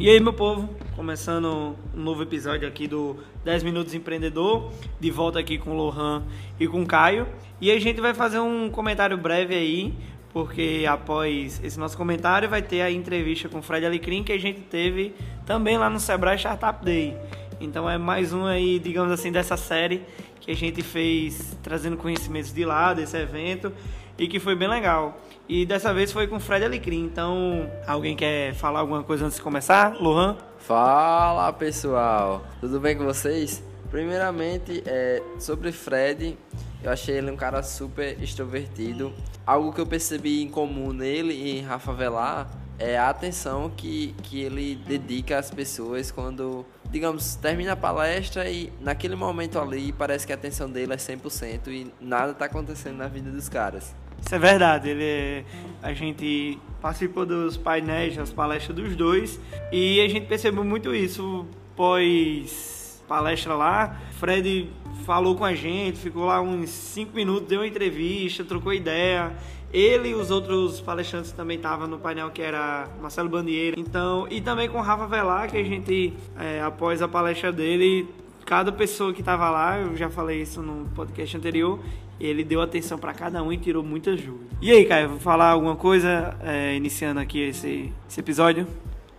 E aí, meu povo, começando um novo episódio aqui do 10 Minutos Empreendedor, de volta aqui com o Lohan e com o Caio. E a gente vai fazer um comentário breve aí, porque após esse nosso comentário vai ter a entrevista com o Fred Alecrim que a gente teve também lá no Sebrae Startup Day. Então é mais um aí, digamos assim, dessa série que a gente fez trazendo conhecimentos de lá, desse evento, e que foi bem legal. E dessa vez foi com o Fred Alecrim. Então, alguém quer falar alguma coisa antes de começar? Lohan? Fala pessoal, tudo bem com vocês? Primeiramente, é, sobre Fred, eu achei ele um cara super extrovertido. Algo que eu percebi em comum nele e em Rafa Velar é a atenção que, que ele dedica às pessoas quando, digamos, termina a palestra e naquele momento ali parece que a atenção dele é 100% e nada está acontecendo na vida dos caras. Isso é verdade. Ele é, a gente participou dos painéis, das palestras dos dois e a gente percebeu muito isso pós palestra lá. Fred falou com a gente, ficou lá uns 5 minutos, deu uma entrevista, trocou ideia. Ele e os outros palestrantes também estavam no painel que era Marcelo Bandieira. Então, e também com o Rafa Velar, que a gente, é, após a palestra dele, cada pessoa que estava lá, eu já falei isso no podcast anterior, ele deu atenção para cada um e tirou muitas dúvidas. E aí, Caio, vou falar alguma coisa é, iniciando aqui esse, esse episódio?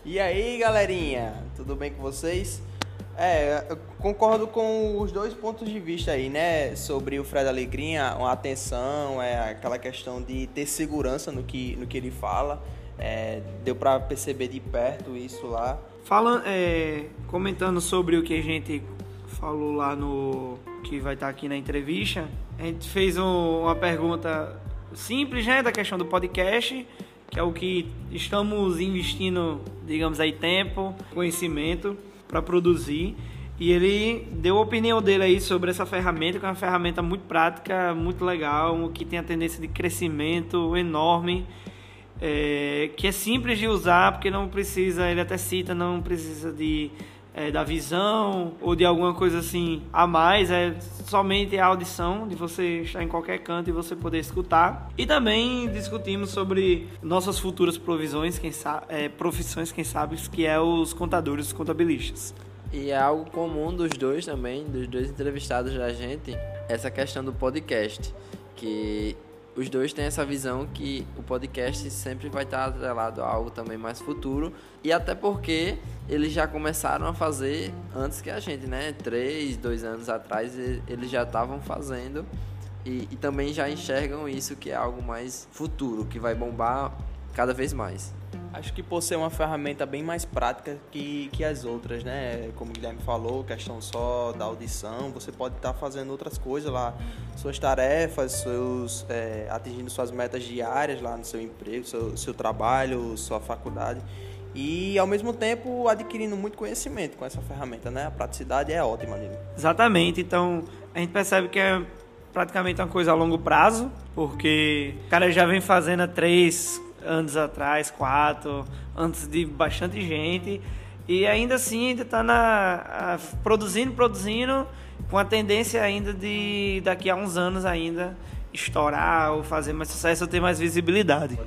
E aí, galerinha, tudo bem com vocês? É, eu concordo com os dois pontos de vista aí, né? Sobre o Fred Alegrinha, uma atenção, é aquela questão de ter segurança no que, no que ele fala. É, deu para perceber de perto isso lá. Falando, é, comentando sobre o que a gente falou lá no que vai estar aqui na entrevista, a gente fez um, uma pergunta simples, né, da questão do podcast, que é o que estamos investindo, digamos aí, tempo, conhecimento para produzir. E ele deu a opinião dele aí sobre essa ferramenta, que é uma ferramenta muito prática, muito legal, que tem a tendência de crescimento enorme, é, que é simples de usar, porque não precisa, ele até cita, não precisa de é, da visão ou de alguma coisa assim a mais, é somente a audição, de você estar em qualquer canto e você poder escutar. E também discutimos sobre nossas futuras provisões, quem sabe, é, profissões, quem sabe, que é os contadores, os contabilistas. E é algo comum dos dois também, dos dois entrevistados da gente, essa questão do podcast, que os dois têm essa visão que o podcast sempre vai estar atrelado a algo também mais futuro. E até porque eles já começaram a fazer antes que a gente, né? Três, dois anos atrás eles já estavam fazendo. E, e também já enxergam isso que é algo mais futuro, que vai bombar cada vez mais. Acho que por ser uma ferramenta bem mais prática que, que as outras, né? Como o Guilherme falou, questão só da audição, você pode estar tá fazendo outras coisas lá, suas tarefas, seus, é, atingindo suas metas diárias lá no seu emprego, seu, seu trabalho, sua faculdade. E ao mesmo tempo adquirindo muito conhecimento com essa ferramenta, né? A praticidade é ótima nele. Exatamente, então a gente percebe que é praticamente uma coisa a longo prazo, porque o cara já vem fazendo há três, anos atrás, quatro, antes de bastante gente. E ainda assim ainda está na, produzindo, produzindo, com a tendência ainda de daqui a uns anos ainda estourar ou fazer mais sucesso ou ter mais visibilidade.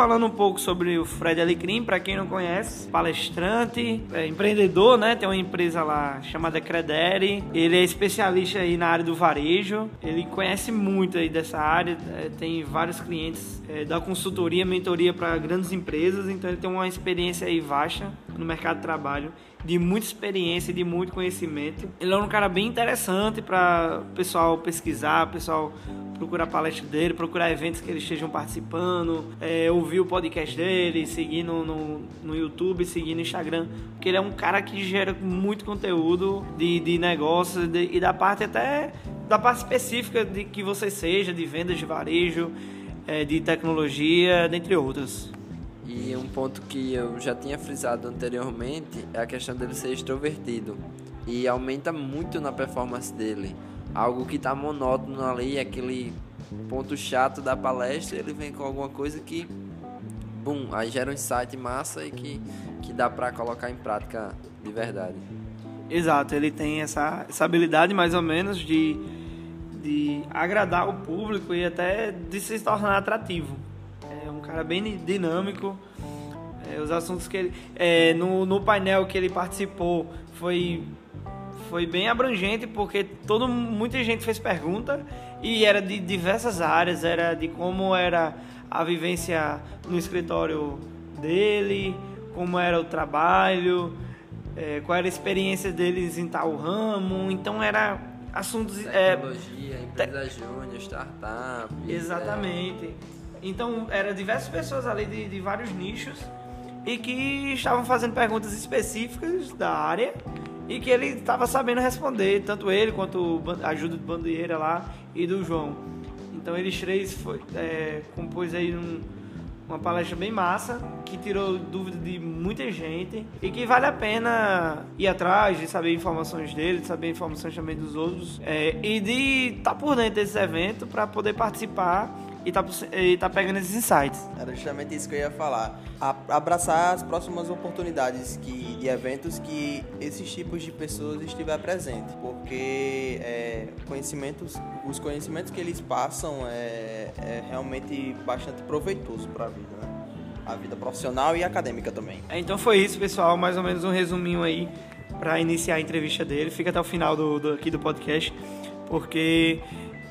Falando um pouco sobre o Fred Alecrim, para quem não conhece, palestrante, é, empreendedor, né? Tem uma empresa lá chamada Credere. Ele é especialista aí na área do varejo. Ele conhece muito aí dessa área, é, tem vários clientes é, consultoria, mentoria para grandes empresas, então ele tem uma experiência aí vasta no mercado de trabalho, de muita experiência, de muito conhecimento. Ele é um cara bem interessante para o pessoal pesquisar, pessoal procurar palestra dele, procurar eventos que eles estejam participando, é, ouvir o podcast dele, seguir no, no, no, YouTube, seguir no Instagram, porque ele é um cara que gera muito conteúdo de, de negócios de, e da parte até da parte específica de que você seja, de vendas de varejo, é, de tecnologia, dentre outras. E um ponto que eu já tinha frisado anteriormente é a questão dele ser extrovertido. E aumenta muito na performance dele. Algo que está monótono ali, aquele ponto chato da palestra, ele vem com alguma coisa que, bum, aí gera um insight massa e que, que dá para colocar em prática de verdade. Exato, ele tem essa, essa habilidade mais ou menos de de agradar o público e até de se tornar atrativo. É cara bem dinâmico. É, os assuntos que ele. É, no, no painel que ele participou foi, foi bem abrangente, porque todo, muita gente fez pergunta e era de diversas áreas, era de como era a vivência no escritório dele, como era o trabalho, é, qual era a experiência deles em tal ramo. Então era assuntos. É, Tecnologia, é, empresa te... júnior, startup. Exatamente. É... Então eram diversas pessoas ali de, de vários nichos e que estavam fazendo perguntas específicas da área e que ele estava sabendo responder, tanto ele quanto a ajuda do Bandeira lá e do João. Então eles três foi, é, compôs aí um, uma palestra bem massa, que tirou dúvida de muita gente e que vale a pena ir atrás de saber informações dele, de saber informações também dos outros é, e de estar tá por dentro desse evento para poder participar e tá, e tá pegando esses insights. Era justamente isso que eu ia falar. A, abraçar as próximas oportunidades que, de eventos que esses tipos de pessoas estiver presente, porque é, conhecimentos, os conhecimentos que eles passam é, é realmente bastante proveitoso para a vida, né? A vida profissional e acadêmica também. É, então foi isso, pessoal. Mais ou menos um resuminho aí para iniciar a entrevista dele. Fica até o final do, do, aqui do podcast, porque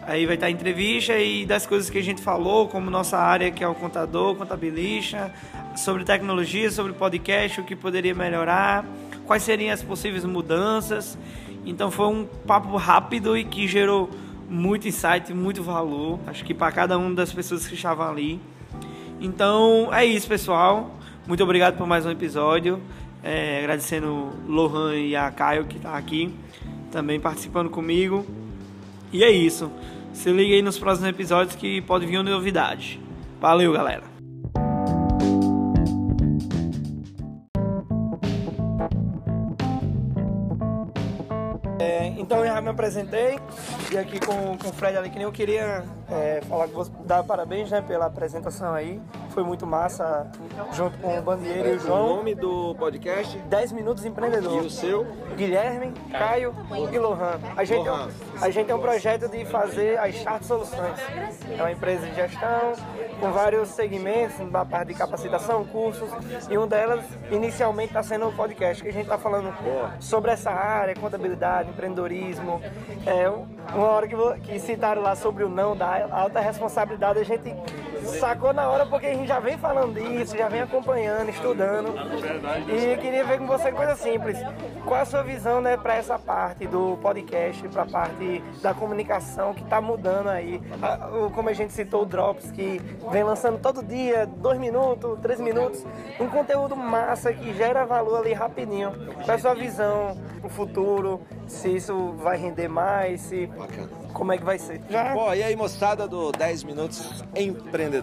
Aí vai estar a entrevista e das coisas que a gente falou, como nossa área que é o contador, contabilista, sobre tecnologia, sobre podcast, o que poderia melhorar, quais seriam as possíveis mudanças. Então foi um papo rápido e que gerou muito insight, muito valor, acho que para cada uma das pessoas que estavam ali. Então é isso, pessoal. Muito obrigado por mais um episódio. É, agradecendo Lohan e a Caio que está aqui também participando comigo. E é isso. Se liga aí nos próximos episódios que pode vir uma novidade. Valeu, galera! É, então eu já me apresentei e aqui com, com o Fred Alecrim eu queria é, falar que você dar parabéns né, pela apresentação aí foi muito massa, junto com o Bandeira e o João. O nome do podcast? 10 Minutos Empreendedor. E o seu? Guilherme, Caio e Lohan. A gente, Lohan. É, a gente tem um projeto de fazer as Chart Soluções. É uma empresa de gestão com vários segmentos, da parte de capacitação, cursos, e um delas, inicialmente, está sendo o podcast, que a gente está falando sobre essa área, contabilidade, empreendedorismo. É, uma hora que, que citaram lá sobre o não da alta responsabilidade, a gente sacou na hora porque a gente já vem falando disso, já vem acompanhando, estudando. E queria ver com você coisa simples. Qual a sua visão né, para essa parte do podcast, para a parte da comunicação que está mudando aí? Como a gente citou o Drops, que vem lançando todo dia, dois minutos, três minutos, um conteúdo massa que gera valor ali rapidinho. Qual a sua visão o futuro? Se isso vai render mais, se. Bacana. Como é que vai ser? Já? Bom, e aí, moçada do 10 Minutos Empreendedor.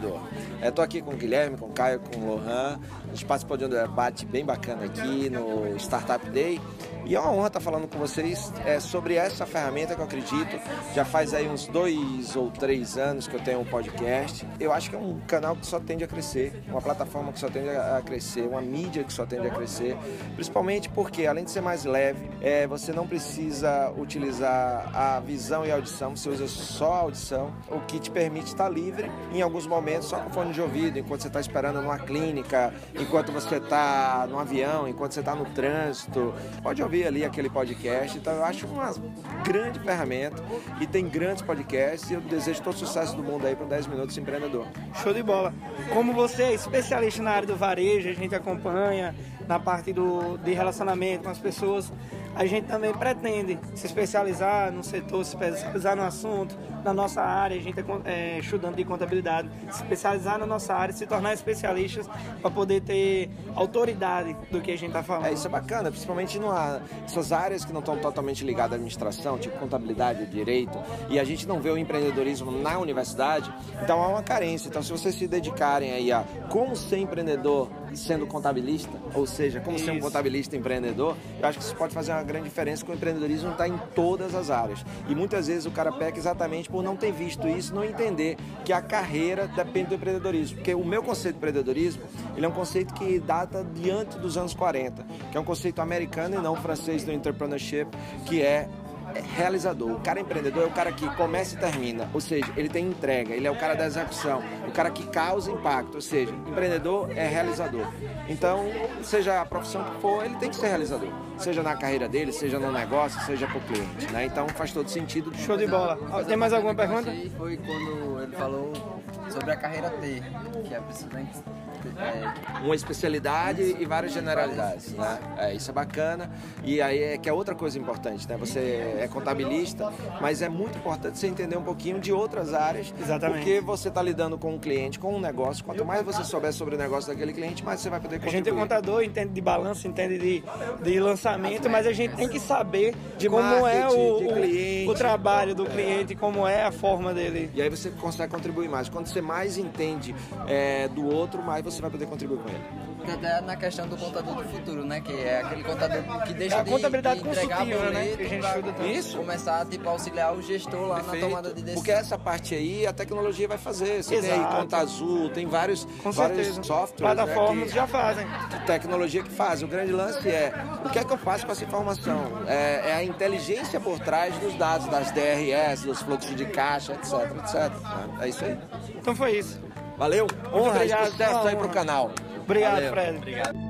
Estou aqui com o Guilherme, com o Caio, com o Lohan. A gente participou de um debate bem bacana aqui no Startup Day. E é uma honra estar falando com vocês é, sobre essa ferramenta que eu acredito. Já faz aí uns dois ou três anos que eu tenho um podcast. Eu acho que é um canal que só tende a crescer, uma plataforma que só tende a crescer, uma mídia que só tende a crescer. Principalmente porque, além de ser mais leve, é, você não precisa utilizar a visão e a audição, você usa só a audição, o que te permite estar livre em alguns momentos, só com fone de ouvido, enquanto você está esperando numa clínica, enquanto você está no avião, enquanto você está no trânsito. Pode ouvir ouvir ali aquele podcast. Então eu acho uma grande ferramenta e tem grandes podcasts e eu desejo todo o sucesso do mundo aí para 10 Minutos Empreendedor. Show de bola. Como você é especialista na área do varejo, a gente acompanha na parte do, de relacionamento com as pessoas, a gente também pretende se especializar no setor, se especializar no assunto, na nossa área, a gente é, é estudante de contabilidade, se especializar na nossa área, se tornar especialistas para poder ter autoridade do que a gente está falando. É, isso é bacana, principalmente nessas áreas que não estão totalmente ligadas à administração, tipo contabilidade, direito, e a gente não vê o empreendedorismo na universidade, então há uma carência. Então, se vocês se dedicarem aí a como ser empreendedor sendo contabilista, ou seja, como isso. ser um contabilista empreendedor, eu acho que isso pode fazer uma grande diferença que o empreendedorismo está em todas as áreas. E muitas vezes o cara peca exatamente por não ter visto isso, não entender que a carreira depende do empreendedorismo. Porque o meu conceito de empreendedorismo, ele é um conceito que data diante dos anos 40, que é um conceito americano e não francês do entrepreneurship, que é realizador. O cara empreendedor é o cara que começa e termina, ou seja, ele tem entrega, ele é o cara da execução, o cara que causa impacto, ou seja, empreendedor é realizador. Então, seja a profissão que for, ele tem que ser realizador. Seja na carreira dele, seja no negócio, seja para o cliente. Né? Então faz todo sentido. Show de bola. Tem mais alguma pergunta? Foi quando ele falou sobre a carreira T, que é preciso é, uma especialidade e várias generalidades, né? É, isso é bacana. E aí é que é outra coisa importante, né? Você é contabilista, mas é muito importante você entender um pouquinho de outras áreas. Exatamente. Porque você está lidando com um cliente, com um negócio. Quanto mais você souber sobre o negócio daquele cliente, mais você vai poder contribuir. A gente é contador, entende de balanço, entende de, de lançamento, mas a gente tem que saber de como é o, o, trabalho do cliente, como é a forma dele. E aí você consegue contribuir mais. Quando você mais entende é, do outro, mais você vai poder contribuir com ele. Até na questão do contador do futuro, né? Que é aquele contador que deixa é a de, contabilidade de entregar boleto né? Que a gente estuda Isso. começar tipo, a auxiliar o gestor lá Perfeito. na tomada de decisão. Porque essa parte aí a tecnologia vai fazer. Você Exato. tem aí conta azul, tem vários, com vários softwares. Plataformas né, que, já fazem. Tecnologia que faz. O grande lance é o que é que eu faço com essa informação? É, é a inteligência por trás dos dados, das DRS, dos fluxos de caixa, etc, etc. É isso aí. Então foi isso. Valeu. Honra e sucesso aí pro canal. Obrigado, Valeu. Fred. Obrigado.